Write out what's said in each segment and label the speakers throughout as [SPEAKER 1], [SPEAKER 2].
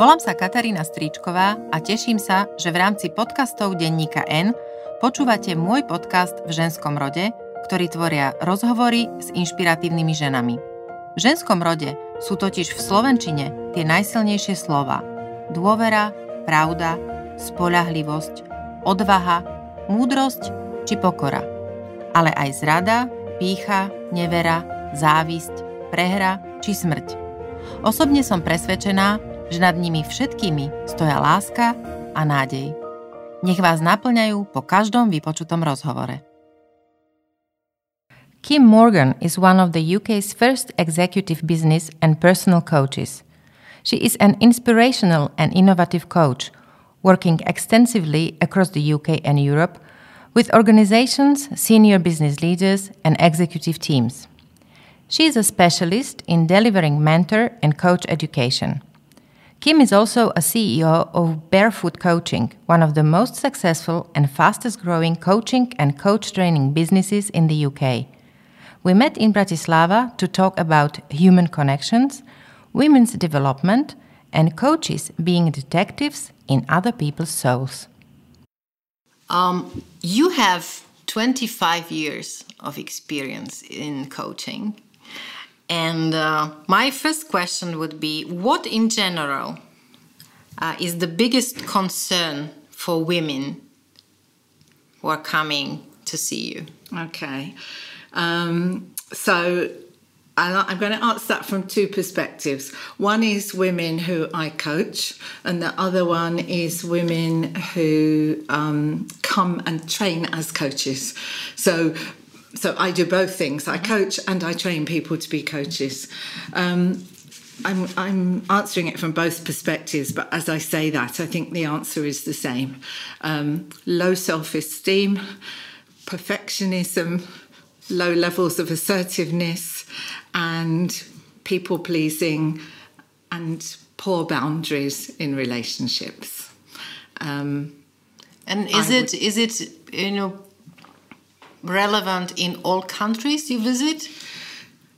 [SPEAKER 1] Volám sa Katarína Stríčková a teším sa, že v rámci podcastov denníka N počúvate môj podcast v ženskom rode, ktorý tvoria rozhovory s inšpiratívnymi ženami. V ženskom rode sú totiž v slovenčine tie najsilnejšie slova dôvera, pravda, spolahlivosť, odvaha, múdrosť či pokora. Ale aj zrada, pícha, nevera, závisť, prehra či smrť. Osobne som presvedčená, že nad nimi všetkými stoja láska a nádej. Nech vás naplňajú po každom vypočutom rozhovore. Kim Morgan is one of the UK's first executive business and personal coaches. She is an inspirational and innovative coach, working extensively across the UK and Europe with organizations, senior business leaders, and executive teams. She is a specialist in delivering mentor and coach education. Kim is also a CEO of Barefoot Coaching, one of the most successful and fastest growing coaching and coach training businesses in the UK. We met in Bratislava to talk about human connections, women's development, and coaches being detectives in other people's souls.
[SPEAKER 2] Um, you have 25 years of experience in coaching. And uh, my first question would be what, in general, uh, is the biggest concern for women who are coming to see you?
[SPEAKER 3] Okay. Um, so I'm going to answer that from two perspectives. One is women who I coach, and the other one is women who um, come and train as coaches. So so I do both things. I coach and I train people to be coaches. Um, I'm, I'm answering it from both perspectives, but as I say that, I think the answer is the same. Um, low self esteem, perfectionism, low levels of assertiveness, and people pleasing, and poor boundaries in relationships. Um,
[SPEAKER 2] and is I it would, is it you know relevant in all countries you visit?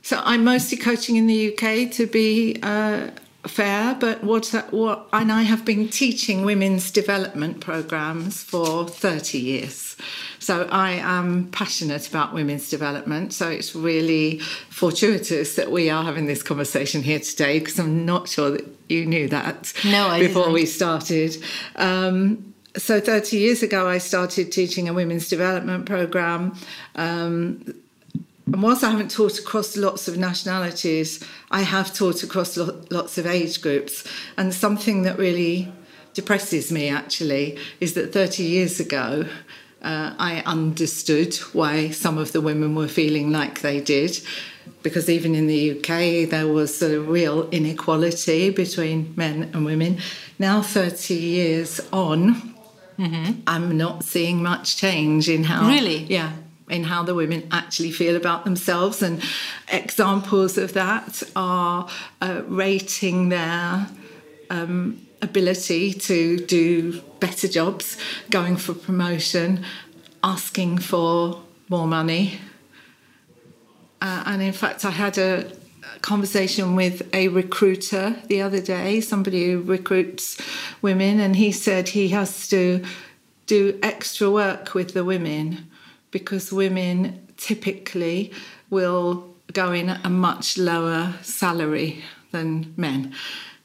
[SPEAKER 3] So I'm mostly coaching in the UK to be uh, fair, but what that what and I have been teaching women's development programs for 30 years. So I am passionate about women's development. So it's really fortuitous that we are having this conversation here today because I'm not sure that you knew that
[SPEAKER 2] no,
[SPEAKER 3] before
[SPEAKER 2] didn't.
[SPEAKER 3] we started. Um, so 30 years ago, I started teaching a women's development program. Um, and whilst I haven't taught across lots of nationalities, I have taught across lo- lots of age groups. And something that really depresses me actually is that 30 years ago, uh, I understood why some of the women were feeling like they did. Because even in the UK, there was a real inequality between men and women. Now, 30 years on, Mm-hmm. I'm not seeing much change in how.
[SPEAKER 2] Really?
[SPEAKER 3] Yeah. In how the women actually feel about themselves. And examples of that are uh, rating their um, ability to do better jobs, going for promotion, asking for more money. Uh, and in fact, I had a, conversation with a recruiter the other day, somebody who recruits women, and he said he has to do extra work with the women because women typically will go in at a much lower salary than men.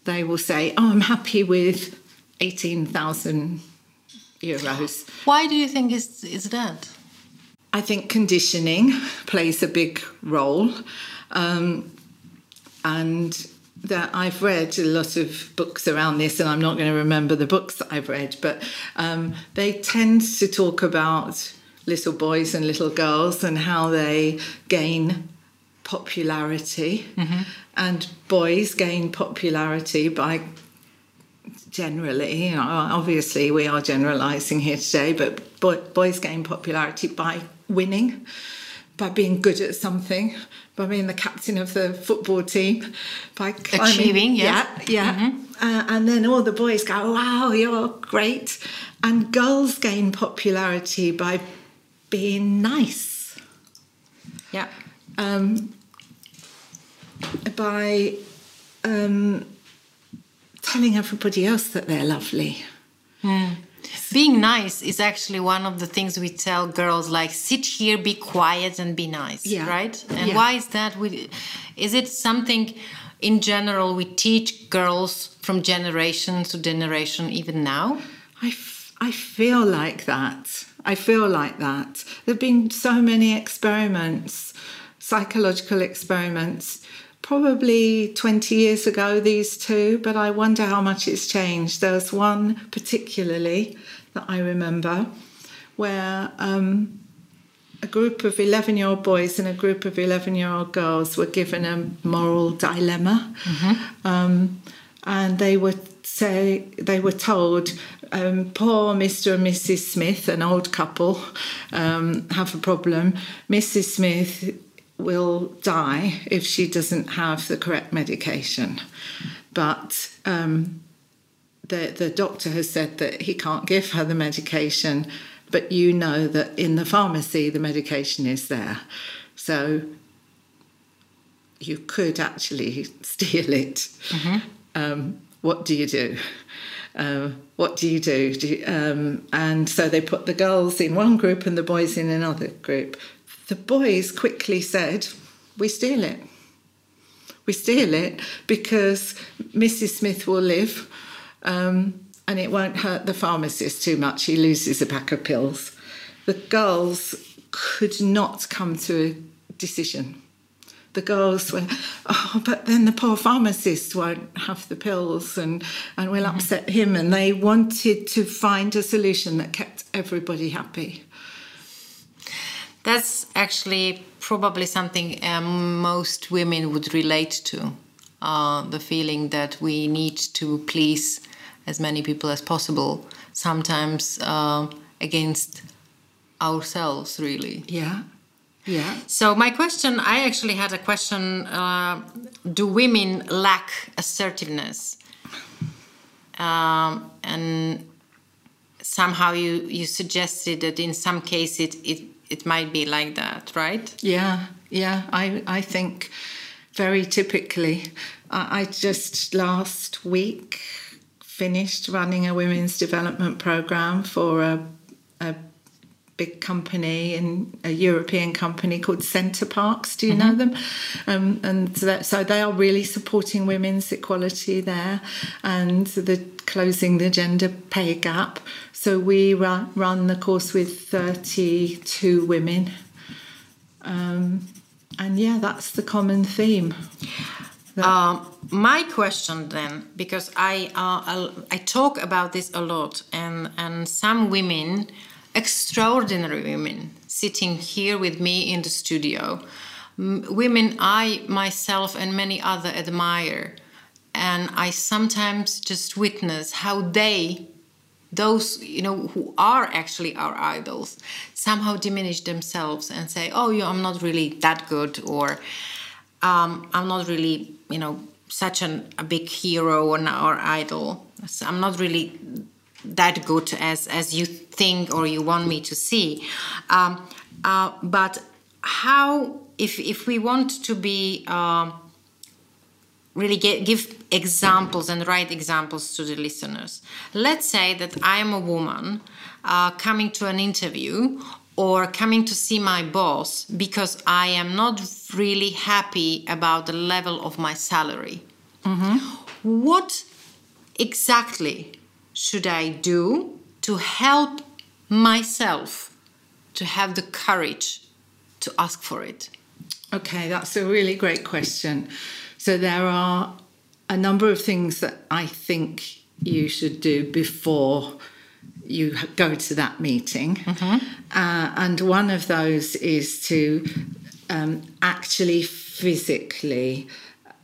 [SPEAKER 3] They will say, Oh, I'm happy with 18,000 euros.
[SPEAKER 2] Why do you think is, is that?
[SPEAKER 3] I think conditioning plays a big role. Um, and that I've read a lot of books around this, and I'm not going to remember the books that I've read, but um, they tend to talk about little boys and little girls and how they gain popularity, mm-hmm. and boys gain popularity by generally, you know, obviously we are generalizing here today, but boys gain popularity by winning, by being good at something, by being the captain of the football team, by
[SPEAKER 2] climbing. Achieving,
[SPEAKER 3] yeah. Yeah, yeah. Mm-hmm. Uh, and then all the boys go, wow, you're great. And girls gain popularity by being nice.
[SPEAKER 2] Yeah.
[SPEAKER 3] Um, by um, telling everybody else that they're lovely.
[SPEAKER 1] Being nice is actually one of the things we tell girls like sit here, be quiet and be nice,
[SPEAKER 3] Yeah.
[SPEAKER 1] right? And
[SPEAKER 3] Yeah.
[SPEAKER 1] why is that? We, is it something in general we teach girls from generation to generation even now?
[SPEAKER 3] I, f- I feel like that. I feel like that. There have been so many experiments, psychological experiments, probably 20 years ago, these two, but I wonder how much it's changed. There was one particularly that I remember where um, a group of 11 year old boys and a group of 11 year old girls were given a moral dilemma. Um, and they were say they were told um, poor Mr. and Mrs. Smith, an old couple, um, have a problem. Mrs. Smith will die if she doesn't have the correct medication. But um, the, the doctor has said that he can't give her the medication, but you know that in the pharmacy the medication is there. So you could actually steal it. Um, what do you do? Uh, what do you do? do you, um, and so they put the girls in one group and the boys in another group. The boys quickly said, We steal it. We steal it because Mrs. Smith will live um, and it won't hurt the pharmacist too much. He loses a pack of pills. The girls could not come to a decision. The girls were, oh, but then the poor pharmacist won't have the pills and, and will upset him. And they wanted to find a solution that kept everybody happy.
[SPEAKER 1] That's actually probably something um, most women would relate to. Uh, the feeling that we need to please as many people as possible, sometimes uh, against ourselves, really.
[SPEAKER 3] Yeah. Yeah.
[SPEAKER 1] So, my question I actually had a question uh, Do women lack assertiveness? Um, and somehow you, you suggested that in some cases it, it, it might be like that, right?
[SPEAKER 3] Yeah, yeah. I I think very typically. I, I just last week finished running a women's development program for a, a big company in a European company called Center Parcs. Do you know them? Um, and so, that, so they are really supporting women's equality there and the closing the gender pay gap. So we run, run the course with 32 women. Um, and yeah, that's the common theme.
[SPEAKER 1] Um, my question then, because I uh, I talk about this a lot, and and some women, extraordinary women, sitting here with me in the studio, m- women I myself and many other admire, and I sometimes just witness how they those you know who are actually our idols somehow diminish themselves and say oh yeah i'm not really that good or um, i'm not really you know such an, a big hero or, or idol. So i'm not really that good as as you think or you want me to see um, uh, but how if if we want to be um, really get, give examples and write examples to the listeners. Let's say that I am a woman uh, coming to an interview or coming to see my boss because I am not really happy about the level of my salary. What exactly should I do to help myself to have the courage to ask for it?
[SPEAKER 3] Okay, that's a really great question. So there are a number of things that I think you should do before you go to that meeting. Uh, and one of those is to um, actually physically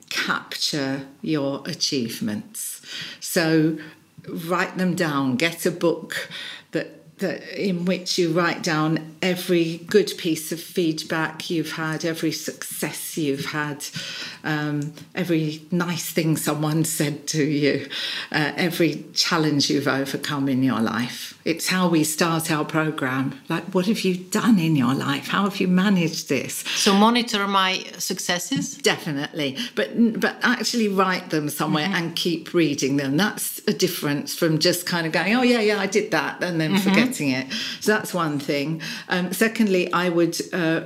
[SPEAKER 3] capture your achievements. So write them down, get a book that that in which you write down every good piece of feedback you've had, every success you've had, um, every nice thing someone said to you, uh, every challenge you've overcome in your life. It's how we start our program. Like, what have you done in your life? How have you managed this?
[SPEAKER 1] So monitor my successes.
[SPEAKER 3] Definitely, but but actually write them somewhere mm-hmm. and keep reading them. That's a difference from just kind of going, oh yeah, yeah, I did that, and then mm-hmm. forgetting it. So that's one thing. Um, secondly, I would. Uh,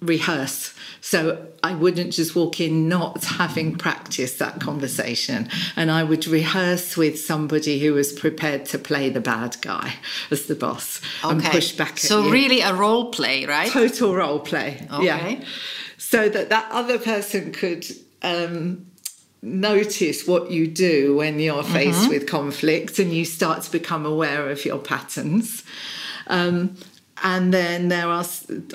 [SPEAKER 3] rehearse. So I wouldn't just walk in not having practiced that conversation. And I would rehearse with somebody who was prepared to play the bad guy as the boss okay. and push back
[SPEAKER 1] So really a role play, right?
[SPEAKER 3] Total role play. Okay. Yeah. So that that other person could um, notice what you do when you're faced mm-hmm. with conflict and you start to become aware of your patterns. Um, and then there are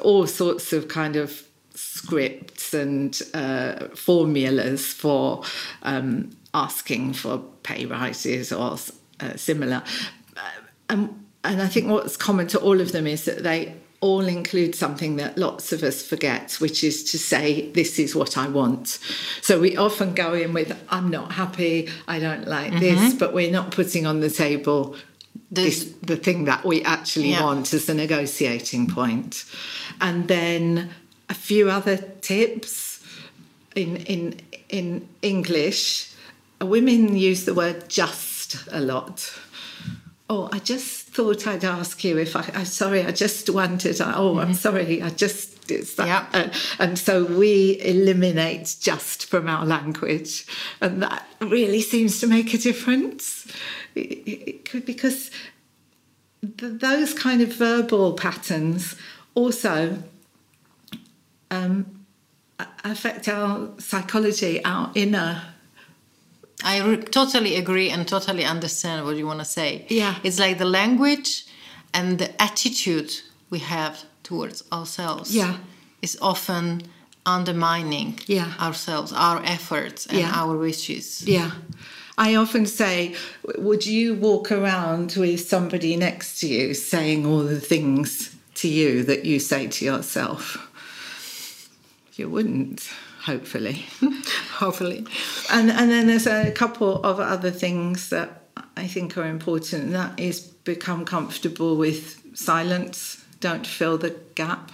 [SPEAKER 3] all sorts of kind of scripts and uh, formulas for um, asking for pay rises or uh, similar. Um, and I think what's common to all of them is that they all include something that lots of us forget, which is to say, This is what I want. So we often go in with, I'm not happy, I don't like mm-hmm. this, but we're not putting on the table this, the thing that we actually yeah. want as a negotiating point. And then a few other tips in in in English. Women use the word just a lot. Oh, I just thought I'd ask you if I. I'm sorry, I just wanted. Oh, mm-hmm. I'm sorry, I just. It's that. Yeah. Uh, and so we eliminate just from our language, and that really seems to make a difference. It, it could because th- those kind of verbal patterns also um, affect our psychology, our inner.
[SPEAKER 1] I re- totally agree and totally understand what you want to say.
[SPEAKER 3] Yeah.
[SPEAKER 1] It's like the language and the attitude we have towards ourselves.
[SPEAKER 3] Yeah.
[SPEAKER 1] Is often undermining
[SPEAKER 3] yeah.
[SPEAKER 1] ourselves, our efforts, and yeah. our wishes.
[SPEAKER 3] Yeah. I often say, would you walk around with somebody next to you saying all the things to you that you say to yourself? You wouldn't, hopefully.
[SPEAKER 1] hopefully.
[SPEAKER 3] And, and then there's a couple of other things that I think are important, and that is become comfortable with silence, don't fill the gap,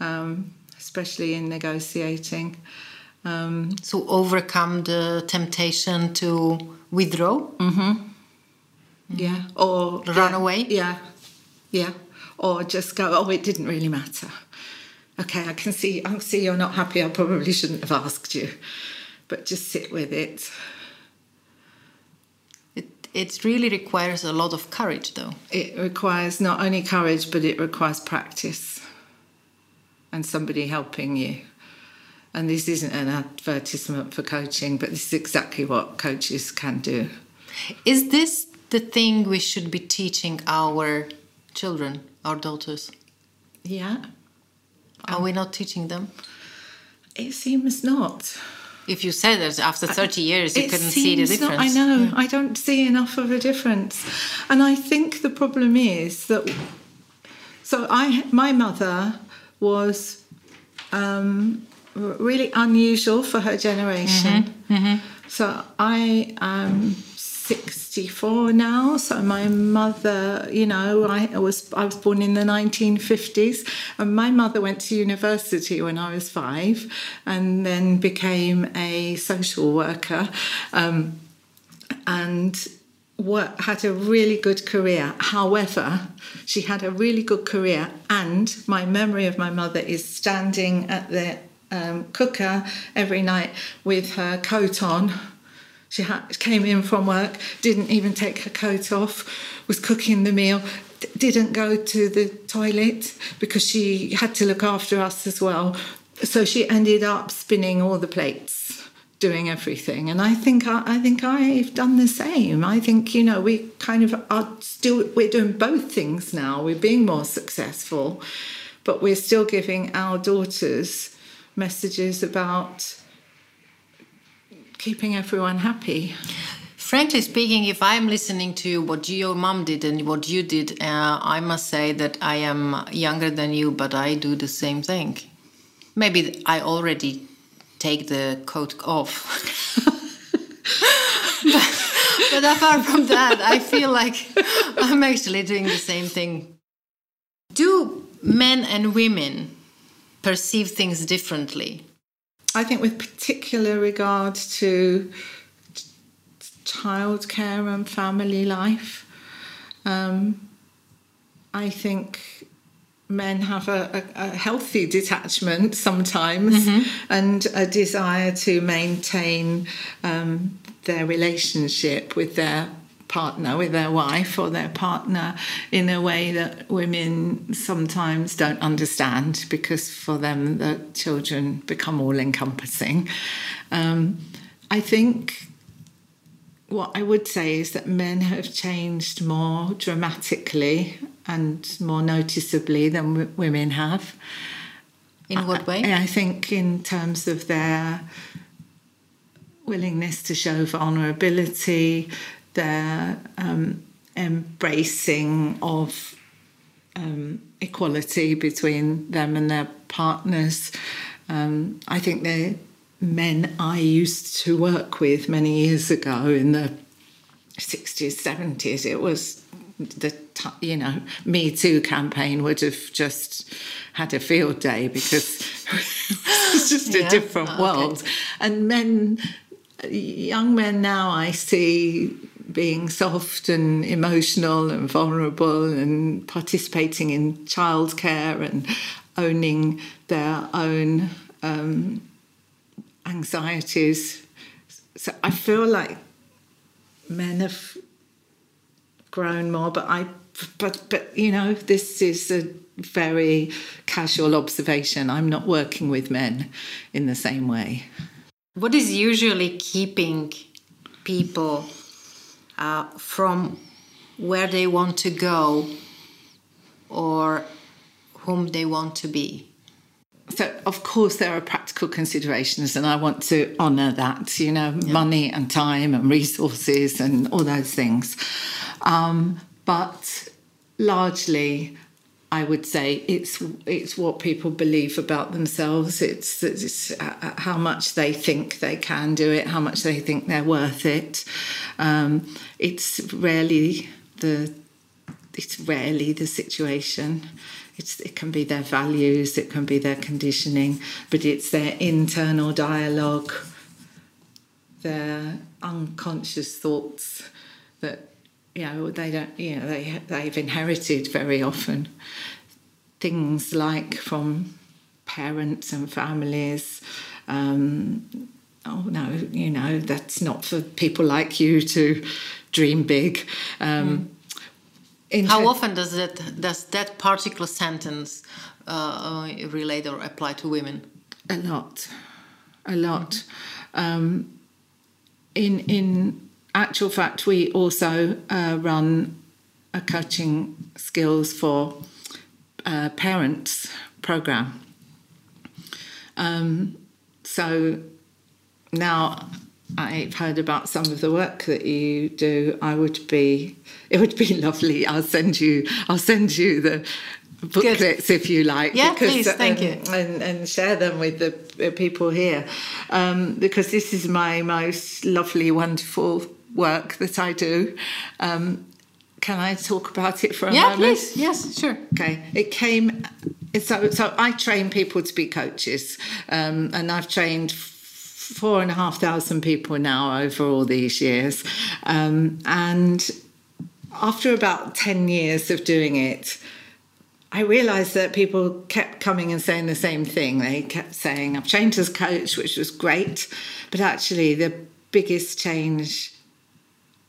[SPEAKER 3] um, especially in negotiating.
[SPEAKER 1] Um, so overcome the temptation to withdraw.
[SPEAKER 3] Mm-hmm. Yeah, or
[SPEAKER 1] run
[SPEAKER 3] yeah,
[SPEAKER 1] away.
[SPEAKER 3] Yeah, yeah, or just go. Oh, it didn't really matter. Okay, I can see. I can see you're not happy. I probably shouldn't have asked you, but just sit with it.
[SPEAKER 1] It it really requires a lot of courage, though.
[SPEAKER 3] It requires not only courage, but it requires practice and somebody helping you and this isn't an advertisement for coaching, but this is exactly what coaches can do.
[SPEAKER 1] Is this the thing we should be teaching our children, our daughters?
[SPEAKER 3] Yeah.
[SPEAKER 1] Are um, we not teaching them?
[SPEAKER 3] It seems not.
[SPEAKER 1] If you said that after 30 years you couldn't see the difference.
[SPEAKER 3] Not, I know, yeah. I don't see enough of a difference. And I think the problem is that. So I, my mother was um, really unusual for her generation. Mm-hmm. Mm-hmm. So I am 64 now. So my mother, you know, I was I was born in the 1950s, and my mother went to university when I was five, and then became a social worker, um, and work, had a really good career. However, she had a really good career, and my memory of my mother is standing at the um, cooker every night with her coat on. She came in from work, didn't even take her coat off, was cooking the meal, didn't go to the toilet because she had to look after us as well. So she ended up spinning all the plates, doing everything. And I think I, I think I've done the same. I think you know we kind of are still we're doing both things now. We're being more successful, but we're still giving our daughters messages about keeping everyone happy.
[SPEAKER 1] frankly speaking, if I'm listening to what your mom did and what you did, uh, I must say that I am younger than you, but I do the same thing. Maybe I already take the coat off. but, but apart from that, I feel like I'm actually doing the same thing. Do men and women perceive things differently?
[SPEAKER 3] I think, with particular regard to childcare and family life, um, I think men have a, a, a healthy detachment sometimes mm-hmm. and a desire to maintain um, their relationship with their partner, with their wife or their partner, in a way that women sometimes don't understand because for them the children become all encompassing. Um, I think what I would say is that men have changed more dramatically and more noticeably than w- women have.
[SPEAKER 1] In what way?
[SPEAKER 3] I, I think in terms of their willingness to show vulnerability, their um, embracing of um, equality between them and their partners. Um, I think the men I used to work with many years ago in the 60s, 70s, it was the you know Me Too campaign would have just had a field day because it's just yeah. a different oh, world. Okay. And men, young men now, I see being soft and emotional and vulnerable and participating in childcare and owning their own um, anxieties. So I feel like men have grown more, but I, but but you know, this is a very casual observation. I'm not working with men in the same way.
[SPEAKER 1] What is usually keeping people uh, from where they want to go or whom they want to be.
[SPEAKER 3] So, of course, there are practical considerations, and I want to honour that, you know, yeah. money and time and resources and all those things. Um, but largely, I would say it's it's what people believe about themselves. It's, it's, how much they think they can do it, how much they think they're worth it. Um, it's rarely the it's rarely the situation. It's, it can be their values, it can be their conditioning, but it's their internal dialogue, their unconscious thoughts that you know they don't you know they they've inherited very often things like from parents and families um, oh no you know that's not for people like you to dream big um,
[SPEAKER 1] mm. how often does that does that particular sentence uh, relate or apply to women
[SPEAKER 3] a lot a lot mm-hmm. um, in in actual fact, we also uh, run a coaching skills for uh, parents program. Um, so now I've heard about some of the work that you do. I would be, it would be lovely. I'll send you, I'll send you the booklets Good. if you like.
[SPEAKER 1] Yeah, because, please, thank um, you.
[SPEAKER 3] And, and share them with the people here, um, because this is my most lovely, wonderful work that I do. Um, can I talk about it for a
[SPEAKER 1] yeah,
[SPEAKER 3] moment?
[SPEAKER 1] Yeah, please. Yes, sure.
[SPEAKER 3] Okay. It came. So, so I train people to be coaches, um, and I've trained four and a half thousand people now over all these years, um, and after about ten years of doing it. I realized that people kept coming and saying the same thing. They kept saying, I've changed as coach, which was great, but actually, the biggest change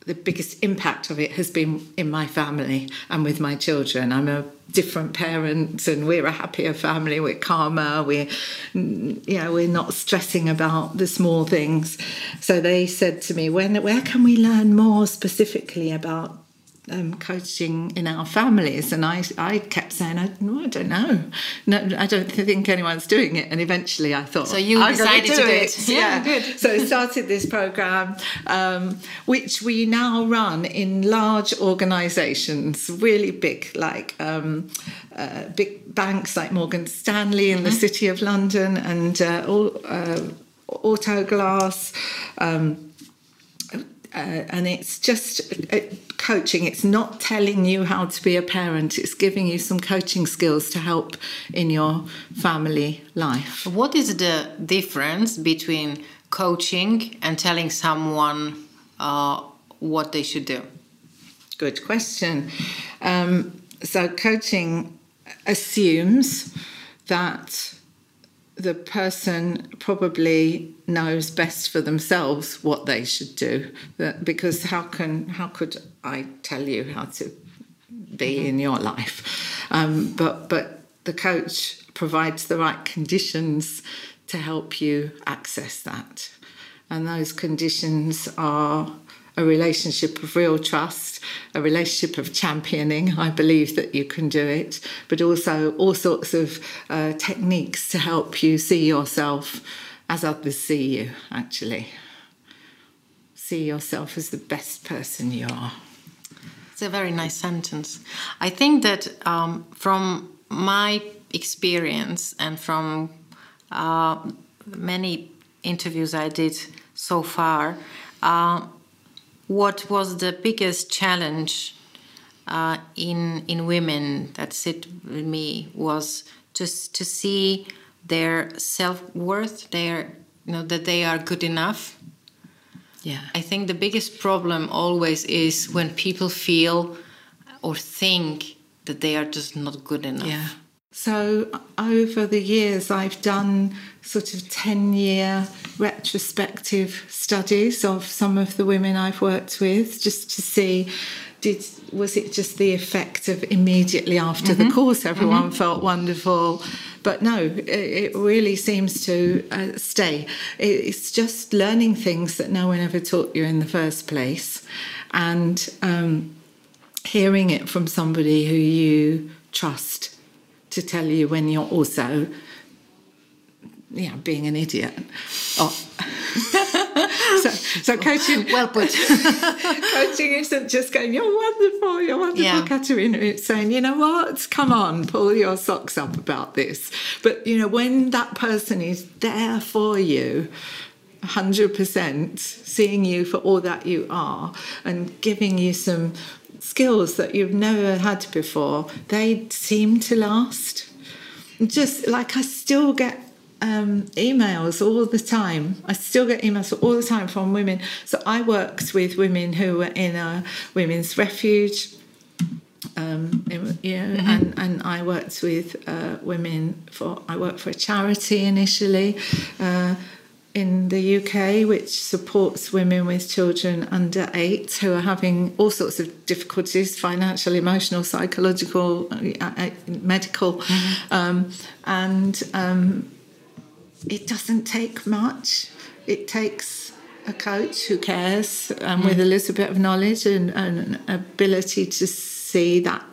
[SPEAKER 3] the biggest impact of it has been in my family and with my children. I'm a different parent and we're a happier family, we're calmer, we're you know, we're not stressing about the small things. So they said to me, when where can we learn more specifically about um, coaching in our families, and I, I kept saying, I, I don't know, no, I don't think anyone's doing it. And eventually, I thought,
[SPEAKER 1] so you
[SPEAKER 3] I'm
[SPEAKER 1] decided
[SPEAKER 3] do
[SPEAKER 1] to do
[SPEAKER 3] it.
[SPEAKER 1] it.
[SPEAKER 3] Yeah,
[SPEAKER 1] Yeah, good.
[SPEAKER 3] so I started this program, um, which we now run in large organisations, really big, like um, uh, big banks like Morgan Stanley in the City of London and uh, all, uh, Autoglass. Um, uh, and it's just uh, coaching. It's not telling you how to be a parent. It's giving you some coaching skills to help in your family life.
[SPEAKER 1] What is the difference between coaching and telling someone uh, what they should do?
[SPEAKER 3] Good question. Um, so, coaching assumes that the person probably knows best for themselves what they should do. Because how can how could i tell you how to be in your life? Um, but but the coach provides the right conditions to help you access that. And those conditions are a relationship of real trust, a relationship of championing. I believe that you can do it, but also all sorts of uh, techniques to help you see yourself as others see you, actually. See yourself as the best person you are.
[SPEAKER 1] It's a very nice sentence. I think that um, from my experience and from uh, many interviews I did so far, uh, what was the biggest challenge uh, in in women that sit with me was just to see their self worth, their you know that they are good enough.
[SPEAKER 3] Yeah.
[SPEAKER 1] I think the biggest problem always is when people feel or think that they are just not good enough.
[SPEAKER 3] Yeah. So over the years, I've done sort of 10 year retrospective studies of some of the women I've worked with just to see did was it just the effect of immediately after the course everyone felt wonderful? But no it, it really seems to uh, stay. It's just learning things that no one ever taught you in the first place. And um, hearing it from somebody who you trust to tell you when you're also yeah being an idiot oh. so, so coaching
[SPEAKER 1] Well put.
[SPEAKER 3] coaching isn't just going you're wonderful you're wonderful
[SPEAKER 1] Yeah.
[SPEAKER 3] Katerina it's saying you know what come on pull your socks up about this but you know when that person is there for you 100% seeing you for all that you are and giving you some skills that you've never had before they seem to last just like I still get um, emails all the time. I still get emails all the time from women. So I worked with women who were in a women's refuge. Um, you know, and, and I worked with uh, women for. I worked for a charity initially uh, in the UK, which supports women with children under eight who are having all sorts of difficulties financial, emotional, psychological, uh, uh, medical. Um, and um, it doesn't take much. It takes a coach who cares um, with a little bit of knowledge and, and ability to see that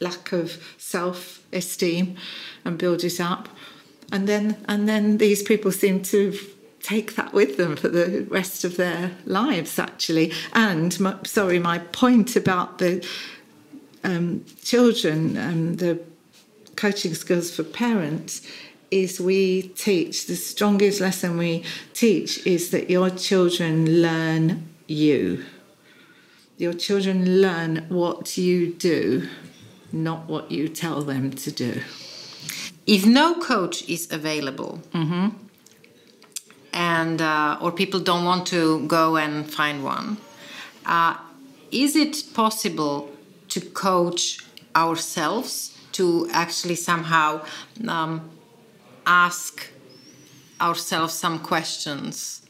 [SPEAKER 3] lack of self esteem and build it up. And then, and then these people seem to take that with them for the rest of their lives, actually. And my, sorry, my point about the um, children, and the coaching skills for parents is we teach the strongest lesson we teach is that your children learn you your children learn what you do not what you tell them to do
[SPEAKER 1] if no coach is available and uh, or people don't want to go and find one uh, is it possible to coach ourselves to actually somehow um, ask ourselves some questions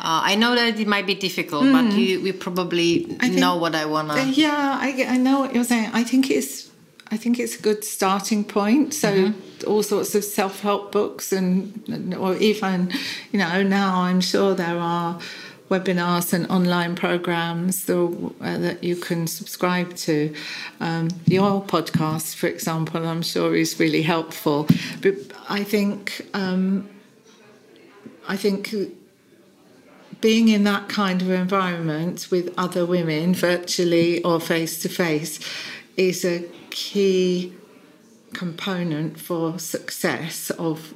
[SPEAKER 1] uh, I know that it might be difficult, but you, we probably
[SPEAKER 3] Hmm. Think-
[SPEAKER 1] know what I wanna.
[SPEAKER 3] Uh, yeah, I, I know what you're saying. I think it's I think it's a good starting point. So all sorts of self help books and or even you know now I'm sure there are webinars and online programs uh, that you can subscribe to. Um, your podcast, for example, I'm sure is really helpful. But I think um, I think being in that kind of environment with other women, virtually or face to face, is a key component for success of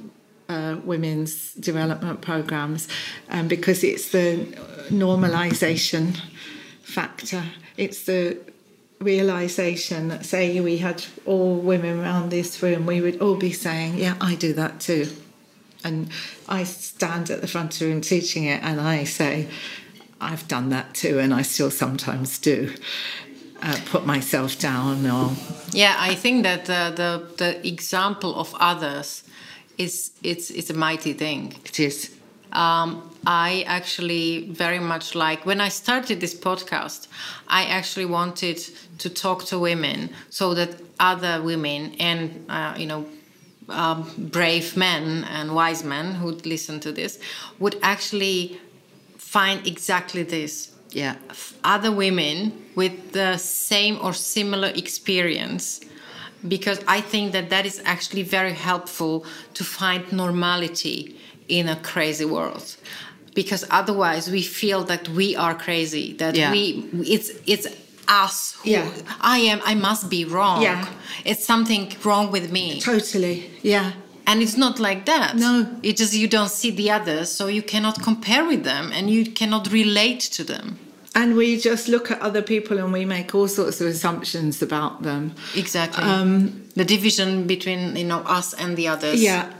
[SPEAKER 3] uh, women's development programs um, because it's the normalization factor. It's the realization that, say, we had all women around this room, we would all be saying, Yeah, I do that too. And I stand at the front of the room teaching it and I say, I've done that too, and I still sometimes do. Uh, put myself down or
[SPEAKER 1] yeah i think that uh, the the example of others is it's it's a mighty thing.
[SPEAKER 3] It is.
[SPEAKER 1] Um, I actually very much like when I started this podcast. I actually wanted to talk to women so that other women and uh, you know um, brave men and wise men who'd listen to this would actually find exactly this.
[SPEAKER 3] Yeah,
[SPEAKER 1] other women with the same or similar experience because I think that that is actually very helpful to find normality in a crazy world. Because otherwise we feel that we are crazy that yeah. we it's it's us who yeah. I am I must be wrong. Yeah. It's something wrong with me.
[SPEAKER 3] Totally. Yeah
[SPEAKER 1] and it's not like that.
[SPEAKER 3] No.
[SPEAKER 1] It's just you don't see the others so you cannot compare with them and you cannot relate to them.
[SPEAKER 3] And we just look at other people and we make all sorts of assumptions about them.
[SPEAKER 1] Exactly. Um, the division between you know us and the others.
[SPEAKER 3] Yeah.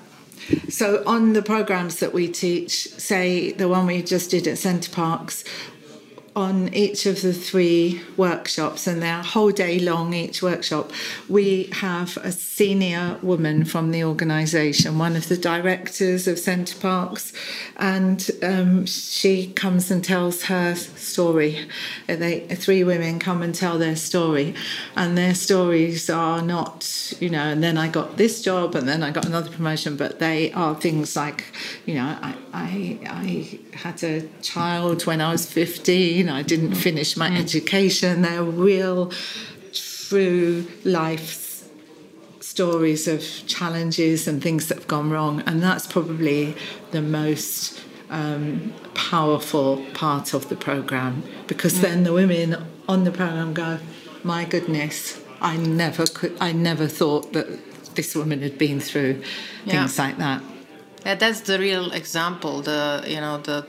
[SPEAKER 3] So on the programs that we teach say the one we just did at Center Parcs on each of the three workshops, and they're whole day long each workshop, we have a senior woman from the organisation, one of the directors of Center Parcs, and um, she comes and tells her story. They three women come and tell their story, and their stories are not, you know. And then I got this job, and then I got another promotion, but they are things like, you know, I I, I had a child when I was fifteen I didn't finish my mm. education. They're real, true life stories of challenges and things that have gone wrong. And that's probably the most um, powerful part of the program because mm. then the women on the program go, my goodness, I never could, I never thought that this woman had been through yeah. things like that.
[SPEAKER 1] Yeah, that's the real example. The you know the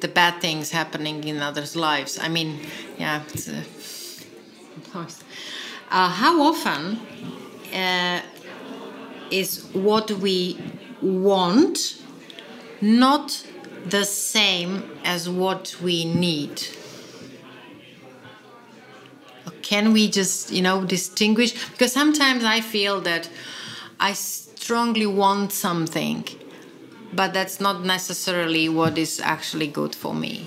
[SPEAKER 1] the bad things happening in others' lives. I mean, yeah, uh. Uh, how often uh, is what we want not the same as what we need? Can we just, you know, distinguish? Because sometimes I feel that I strongly want something but that's not necessarily what is actually good for me.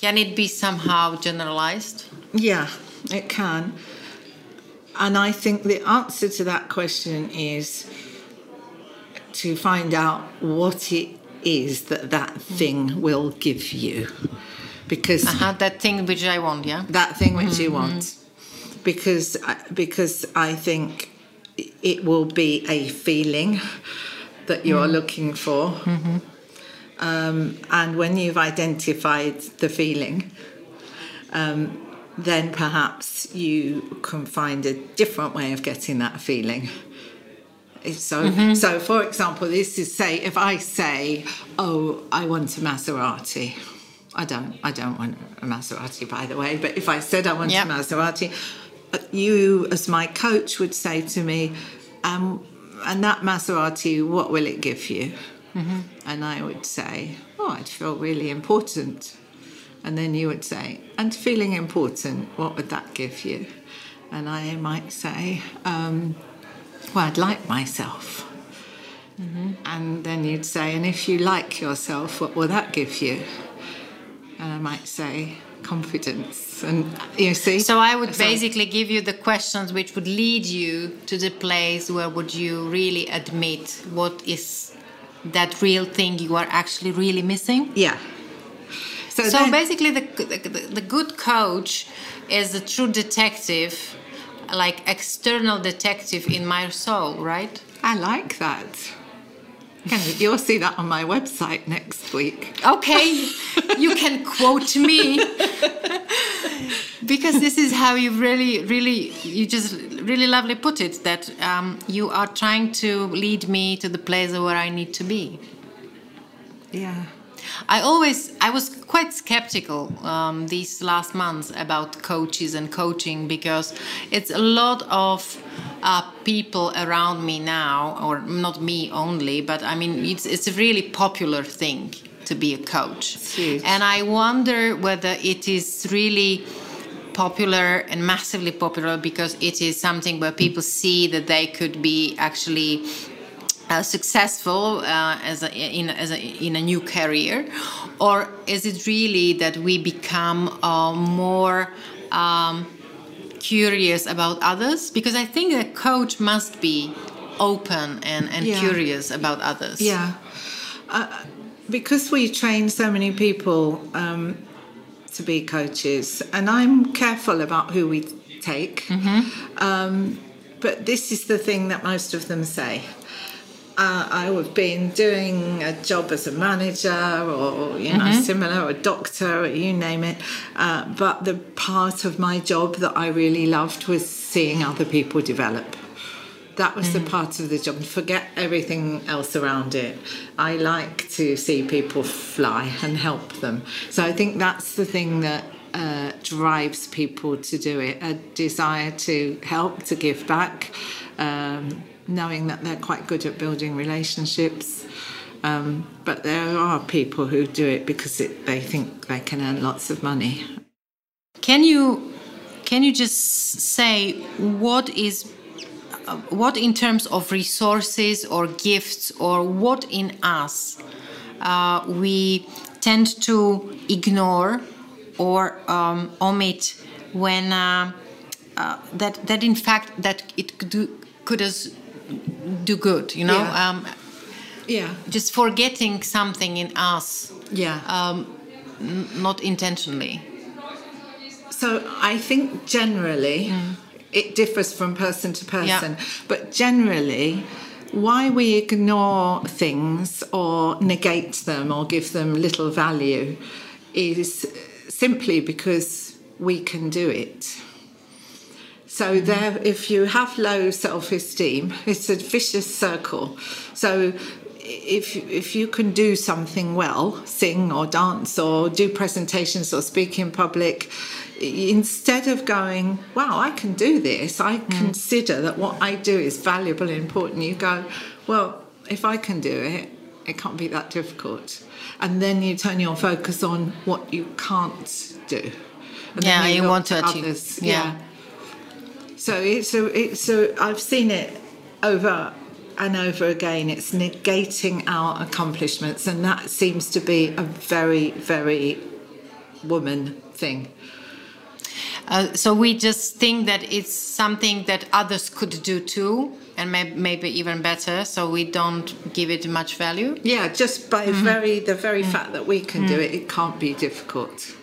[SPEAKER 1] Can it be somehow generalized?
[SPEAKER 3] Yeah, it can. And I think the answer to that question is to find out what it is that that thing will give you. Because
[SPEAKER 1] uh-huh, that thing which I want, yeah?
[SPEAKER 3] That thing which mm-hmm. you want. Because, because I think it will be a feeling that you're mm. looking for. Mm-hmm. Um, and when you've identified the feeling, um, then perhaps you can find a different way of getting that feeling. So, mm-hmm. so for example, this is say if I say, "Oh, I want a Maserati," I don't, I don't want a Maserati, by the way. But if I said I want yep. a Maserati, uh, you, as my coach, would say to me, um, and that Maserati, what will it give you? Mm-hmm. And I would say, oh, I'd feel really important. And then you would say, and feeling important, what would that give you? And I might say, um, well, I'd like myself. Mm-hmm. And then you'd say, and if you like yourself, what will that give you? And I might say, confidence and you see
[SPEAKER 1] so i would so, basically give you the questions which would lead you to the place where would you really admit what is that real thing you are actually really missing
[SPEAKER 3] yeah
[SPEAKER 1] So, so basically, the, the, the good coach is a true detective, like external detective in my soul, right?
[SPEAKER 3] I like that. You'll see that on my website next week.
[SPEAKER 1] Okay, you can quote me because this is how you really, really, you just really lovely put it that um, you are trying to lead me to the place where I need to be.
[SPEAKER 3] Yeah.
[SPEAKER 1] I always I was quite skeptical um, these last months about coaches and coaching because it's a lot of uh, people around me now, or not me only, but I mean it's it's a really popular thing to be a coach, and I wonder whether it is really popular and massively popular because it is something where people see that they could be actually uh, successful uh, as, a, in, as a, in a new career, or is it really that we become uh, more um, curious about others? Because I think a coach must be open and, and yeah. curious about others.
[SPEAKER 3] Yeah. Uh, because we train so many people um, to be coaches, and I'm careful about who we take. Mm-hmm. Um, but this is the thing that most of them say uh, I have been doing a job as a manager or you know mm-hmm. similar or a doctor or you name it. Uh, but the part of my job that I really loved was seeing other people develop. That was mm-hmm. the part of the job. Forget everything else around it. I like to see people fly and help them. So I think that's the thing that uh, drives people to do it. A desire to help to give back um, knowing that they're quite good at building relationships. Um, but there are people who do it because it, they think they can earn lots of money.
[SPEAKER 1] Can you can you just say what is what in terms of resources or gifts or what in us uh, we tend to ignore or um, omit when uh, uh, that that in fact that it could could us do good you know
[SPEAKER 3] yeah.
[SPEAKER 1] Um,
[SPEAKER 3] yeah
[SPEAKER 1] just forgetting something in us
[SPEAKER 3] yeah
[SPEAKER 1] um, n- not intentionally
[SPEAKER 3] so i think generally mm. it differs from person to person yeah. but generally why we ignore things or negate them or give them little value is simply because we can do it so there, if you have low self-esteem, it's a vicious circle. So if if you can do something well, sing or dance or do presentations or speak in public, instead of going, "Wow, I can do this," I mm. consider that what I do is valuable and important. You go, "Well, if I can do it, it can't be that difficult," and then you turn your focus on what you can't do.
[SPEAKER 1] And yeah, you, you want to achieve. Others.
[SPEAKER 3] yeah. yeah so it's a, it's a, I've seen it over and over again. It's negating our accomplishments, and that seems to be a very, very woman thing.
[SPEAKER 1] Uh, so we just think that it's something that others could do too, and may- maybe even better. So we don't give it much value.
[SPEAKER 3] Yeah, just by mm-hmm. very the very mm-hmm. fact that we can mm-hmm. do it, it can't be difficult.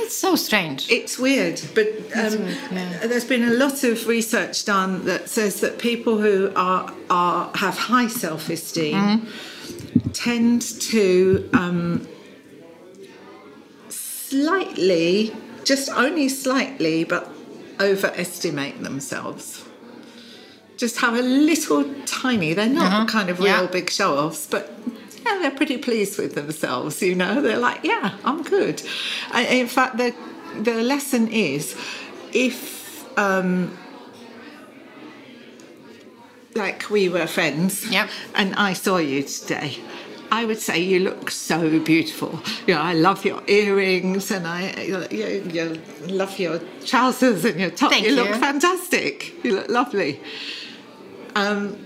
[SPEAKER 1] It's so strange.
[SPEAKER 3] It's weird, but um, weird, yeah. there's been a lot of research done that says that people who are, are have high self-esteem mm-hmm. tend to um, slightly, just only slightly, but overestimate themselves. Just have a little tiny. They're not uh-huh. kind of real yeah. big show-offs, but yeah, they're pretty pleased with themselves, you know. They're like, yeah, I'm good. And in fact, the, the lesson is if, um, like, we were friends
[SPEAKER 1] yep.
[SPEAKER 3] and I saw you today, I would say you look so beautiful. You know, I love your earrings and I you, you, love your trousers and your top.
[SPEAKER 1] Thank
[SPEAKER 3] you,
[SPEAKER 1] you
[SPEAKER 3] look fantastic. You look lovely. Um,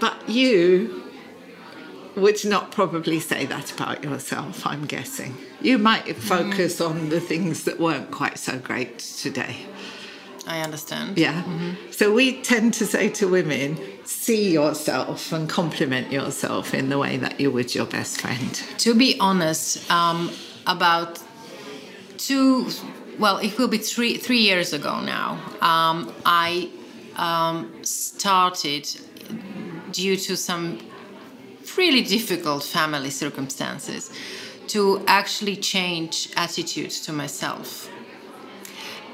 [SPEAKER 3] but you would not probably say that about yourself, I'm guessing. You might focus mm. on the things that weren't quite so great today.
[SPEAKER 1] I understand.
[SPEAKER 3] Yeah. Mm-hmm. So we tend to say to women, see yourself and compliment yourself in the way that you would your best friend.
[SPEAKER 1] To be honest, um, about two, well, it will be three three years ago now. Um, I um, started due to some really difficult family circumstances to actually change attitude to myself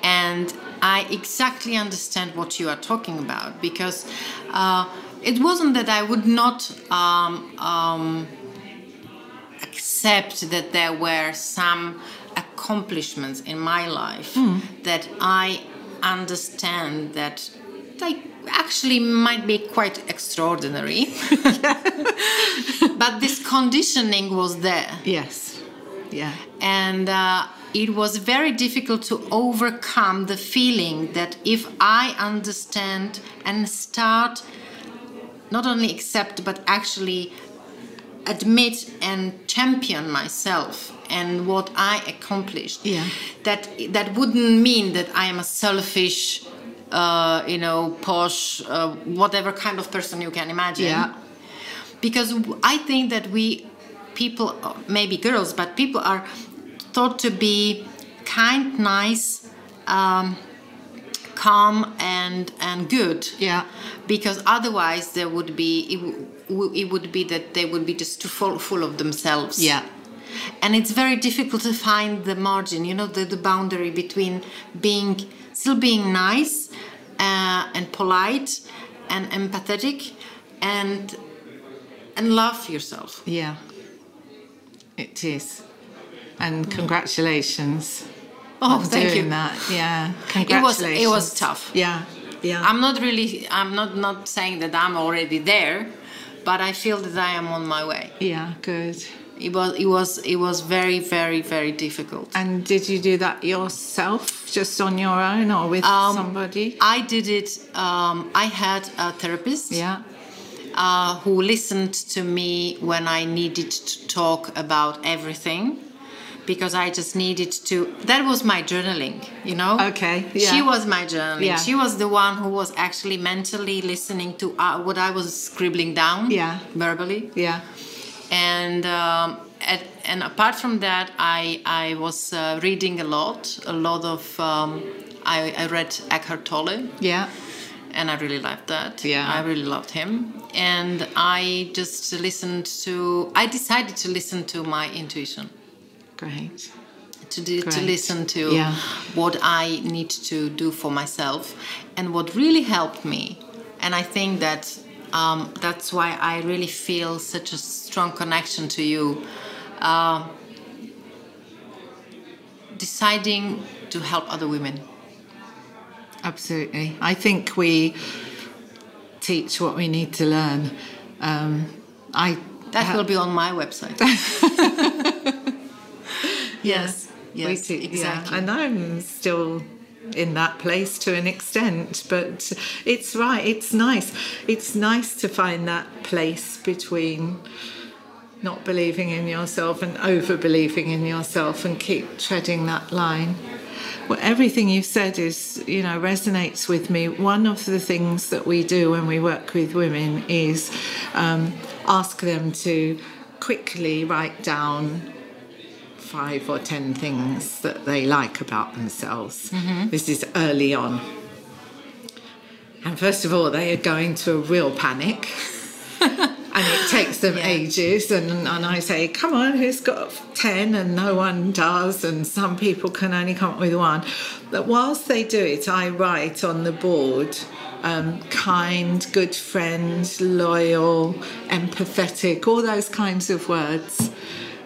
[SPEAKER 1] and i exactly understand what you are talking about because uh, it wasn't that i would not um, um, accept that there were some accomplishments in my life mm. that i understand that they actually might be quite extraordinary. but this conditioning was there.
[SPEAKER 3] Yes. Yeah.
[SPEAKER 1] And uh, it was very difficult to overcome the feeling that if I understand and start not only accept but actually admit and champion myself and what I accomplished.
[SPEAKER 3] Yeah.
[SPEAKER 1] That that wouldn't mean that I am a selfish uh, you know, posh, uh, whatever kind of person you can imagine.
[SPEAKER 3] Yeah.
[SPEAKER 1] Because I think that we people, maybe girls, but people are thought to be kind, nice, um, calm, and and good.
[SPEAKER 3] Yeah.
[SPEAKER 1] Because otherwise, there would be it, it would be that they would be just too full, full of themselves.
[SPEAKER 3] Yeah
[SPEAKER 1] and it's very difficult to find the margin you know the, the boundary between being still being nice uh, and polite and empathetic and and love yourself.
[SPEAKER 3] Yeah, it is. And congratulations.
[SPEAKER 1] Oh, thank
[SPEAKER 3] doing
[SPEAKER 1] you.
[SPEAKER 3] that. Yeah, congratulations.
[SPEAKER 1] It was it was tough.
[SPEAKER 3] Yeah, yeah.
[SPEAKER 1] I'm not really. I'm not not saying that I'm already there, but I feel that I am on my way.
[SPEAKER 3] Yeah, good
[SPEAKER 1] it was it was it was very very very difficult
[SPEAKER 3] and did you do that yourself just on your own or with um, somebody
[SPEAKER 1] i did it um, i had a therapist
[SPEAKER 3] yeah
[SPEAKER 1] uh, who listened to me when i needed to talk about everything because I just needed to. That was my journaling, you know.
[SPEAKER 3] Okay. Yeah.
[SPEAKER 1] She was my journaling.
[SPEAKER 3] Yeah.
[SPEAKER 1] She was the one who was actually mentally listening to uh, what I was scribbling down.
[SPEAKER 3] Yeah.
[SPEAKER 1] Verbally.
[SPEAKER 3] Yeah
[SPEAKER 1] and um, at, and apart from that, I I was uh, reading a lot, a lot of. Um, I, I read Eckhart Tolle.
[SPEAKER 3] Yeah.
[SPEAKER 1] And I really liked that.
[SPEAKER 3] Yeah.
[SPEAKER 1] I really loved him. And I just listened to, I decided to listen to my intuition.
[SPEAKER 3] Great.
[SPEAKER 1] To, do, to listen to
[SPEAKER 3] yeah.
[SPEAKER 1] what I need to do for myself. And what really helped me, and I think that um, that's why I really feel such a strong connection to you. Uh, deciding to help other women.
[SPEAKER 3] Absolutely. I think we teach what we need to learn. Um, I
[SPEAKER 1] that ha- will be on my website. yes, yes,
[SPEAKER 3] we
[SPEAKER 1] exactly.
[SPEAKER 3] Yeah. And I'm still in that place to an extent but it's right it's nice. It's nice to find that place between not believing in yourself and over believing in yourself and keep treading that line. Well everything you've said is you know resonates with me. One of the things that we do when we work with women is um, ask them to quickly write down five or ten things that they like about themselves.
[SPEAKER 1] Mm-hmm.
[SPEAKER 3] This is early on. And first of all, they are going to a real panic. and it takes them yeah. ages. And, and I say, come on, who's got 10? And no one does. And some people can only come up with one. But whilst they do it, I write on the board um, kind, good friend, loyal, empathetic, all those kinds of words.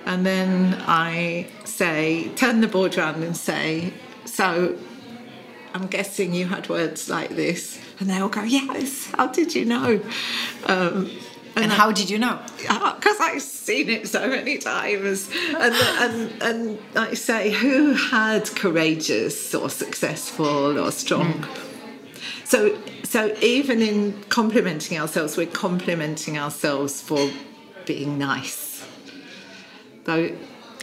[SPEAKER 3] And then I say, turn the board around and say, so I'm guessing you had words like this. And they all go, yes, how did you know? Um,
[SPEAKER 1] and, and I, how did you know?
[SPEAKER 3] Because I've seen it so many times. And, and, and I say, who had courageous or successful or strong? Mm. So, so even in complimenting ourselves, we're complimenting ourselves for being nice though.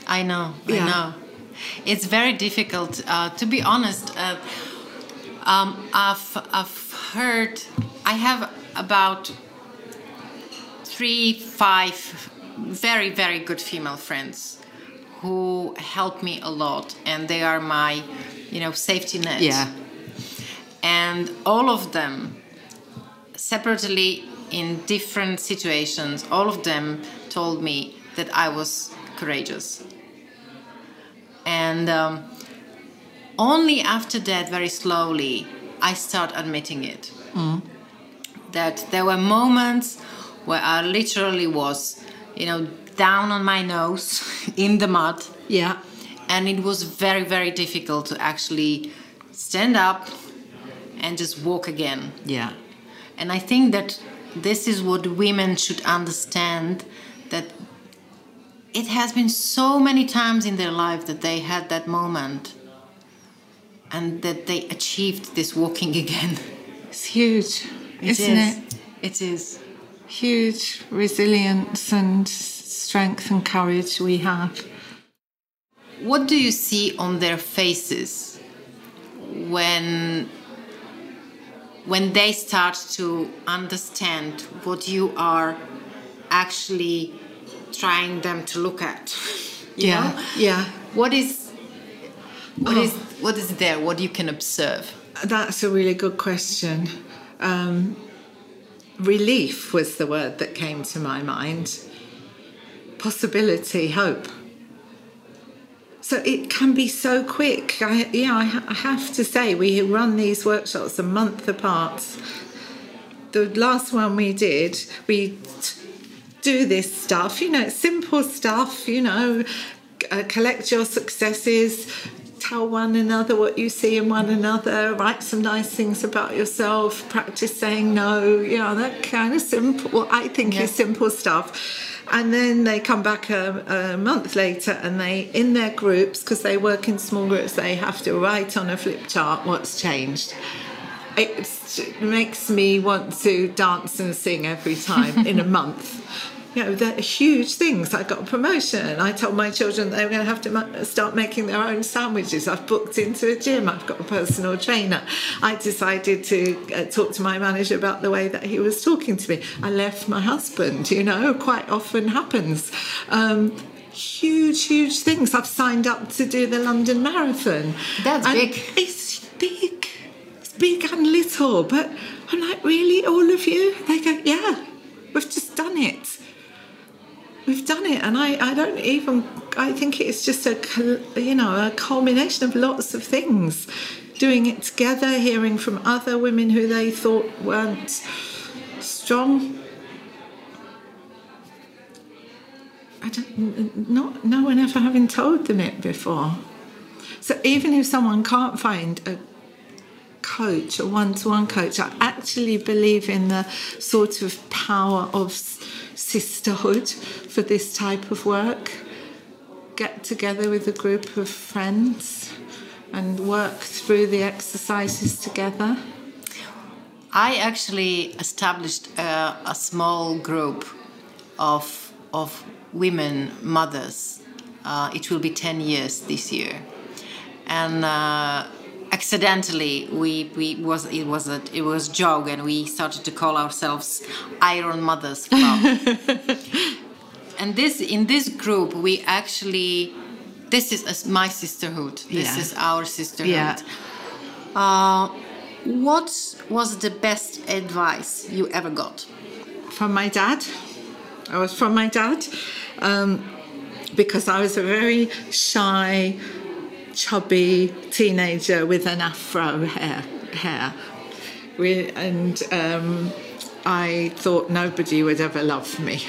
[SPEAKER 1] I know,
[SPEAKER 3] yeah.
[SPEAKER 1] I know. It's very difficult. Uh, to be honest, uh, um, I've, I've heard, I have about three, five very, very good female friends who help me a lot, and they are my, you know, safety net.
[SPEAKER 3] Yeah.
[SPEAKER 1] And all of them, separately in different situations, all of them told me that I was courageous. And um, only after that, very slowly, I start admitting it. That there were moments where I literally was, you know, down on my nose in the mud.
[SPEAKER 3] Yeah.
[SPEAKER 1] And it was very, very difficult to actually stand up and just walk again.
[SPEAKER 3] Yeah.
[SPEAKER 1] And I think that this is what women should understand that it has been so many times in their life that they had that moment and that they achieved this walking again.
[SPEAKER 3] It's huge,
[SPEAKER 1] It
[SPEAKER 3] isn't
[SPEAKER 1] is.
[SPEAKER 3] it?
[SPEAKER 1] It is.
[SPEAKER 3] Huge resilience and strength and courage we have.
[SPEAKER 1] What do you see on their faces when when they start to understand what you are actually trying them to look at?
[SPEAKER 3] Yeah.
[SPEAKER 1] know?
[SPEAKER 3] Yeah.
[SPEAKER 1] What is what
[SPEAKER 3] Oh.
[SPEAKER 1] is what is there? What you can observe?
[SPEAKER 3] That's a really good question. Um, relief was the word that came to my mind. Possibility, hope. So it can be so quick. I, yeah, I, ha- I have to say, we run these workshops a month apart. The last one we did, we t- do this stuff, you know, simple stuff, you know, uh, collect your successes, tell one another what you see in one another, write some nice things about yourself, practice saying no, you know, that kind of simple, well, I think is simple stuff. And then they come back a, a month later and they, in their groups, because they work in small groups, they have to write on a flip chart what's changed it makes me want to dance and sing every time in a month. You know, they're huge things. I got a promotion. I told my children they were going to have to ma- start making their own sandwiches. I've booked into a gym. I've got a personal trainer. I decided to uh, talk to my manager about the way that he was talking to me. I left my husband, you know, quite often happens. Um, huge, huge things. I've signed up to do the London Marathon.
[SPEAKER 1] That's
[SPEAKER 3] And
[SPEAKER 1] big.
[SPEAKER 3] It's big. It's big and little. But I'm like, really, all of you? They go, yeah, we've just done it. We've done it, and I, I don't even. I think it's just a, you know, a culmination of lots of things. Doing it together, hearing from other women who they thought weren't strong. I don't, not no one ever having told them it before. So even if someone can't find a coach, a one-to-one coach, I actually believe in the sort of power of sisterhood for this type of work. Get together with a group of friends and work through the exercises together.
[SPEAKER 1] I actually established a, a small group of of women mothers. Uh, it will be ten years this year, and uh, accidentally we, we was it was a it was joke, and we started to call ourselves Iron Mothers Club. and this in this group we actually this is my sisterhood. This
[SPEAKER 3] Yeah.
[SPEAKER 1] is our sisterhood.
[SPEAKER 3] Yeah.
[SPEAKER 1] Uh, what was the best advice you ever got?
[SPEAKER 3] from my dad. I was from my dad um, because I was a very shy, chubby teenager with an afro hair. hair. We, and um, I thought nobody would ever love me.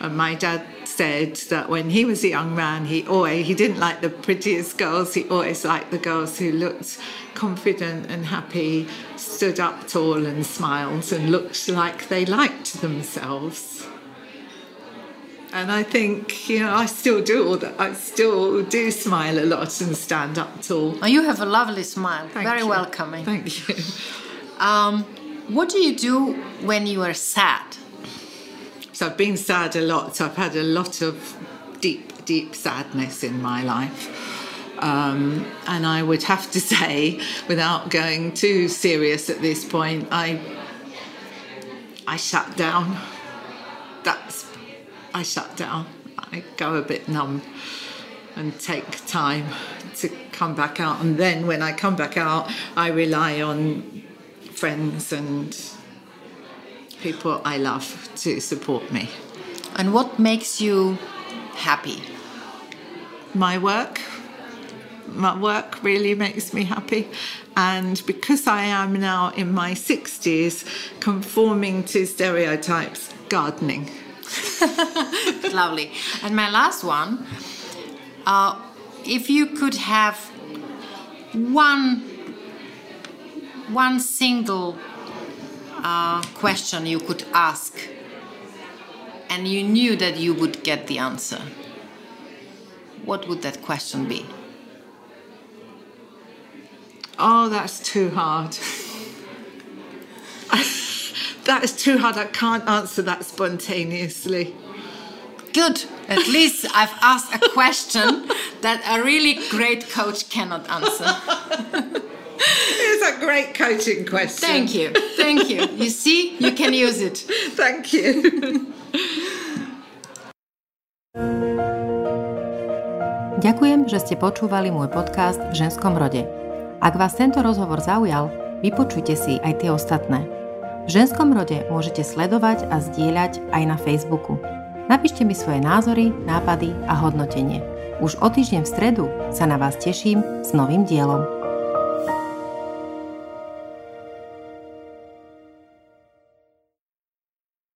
[SPEAKER 3] And my dad said that when he was a young man, he always he didn't like the prettiest girls. He always liked the girls who looked confident and happy, stood up tall and smiled, and looked like they liked themselves. And I think you know I still do all that. I still do smile a lot and stand up tall.
[SPEAKER 1] Oh, you have a lovely smile,
[SPEAKER 3] Thank
[SPEAKER 1] very
[SPEAKER 3] you.
[SPEAKER 1] welcoming.
[SPEAKER 3] Thank you.
[SPEAKER 1] Um, what do you do when you are sad?
[SPEAKER 3] So I've been sad a lot. So I've had a lot of deep, deep sadness in my life. Um, and I would have to say, without going too serious at this point, I I shut down. That's I shut down. I go a bit numb. and take time to come back out. And then when I come back out, I rely on friends and people I love to support me.
[SPEAKER 1] And what makes you happy?
[SPEAKER 3] My work. My work really makes me happy. And because I am now in my 60s, conforming to stereotypes, gardening.
[SPEAKER 1] Lovely. And my last one uh, if you could have one one single uh, question you could ask and you knew that you would get the answer what would that question be
[SPEAKER 3] oh that's too hard that is too hard i can't answer that spontaneously
[SPEAKER 1] Good. At least I've asked a question that a really great coach cannot answer.
[SPEAKER 3] it's a great coaching question.
[SPEAKER 1] Thank you. Thank you. You see, you can use it.
[SPEAKER 3] Thank you.
[SPEAKER 4] Ďakujem, že ste počúvali môj podcast v ženskom rode. Ak vás tento rozhovor zaujal, vypočujte si aj tie ostatné. V ženskom rode môžete sledovať a zdieľať aj na Facebooku. Napíšte mi svoje názory, nápady a hodnotenie. Už o týždeň v stredu sa na vás teším s novým dielom.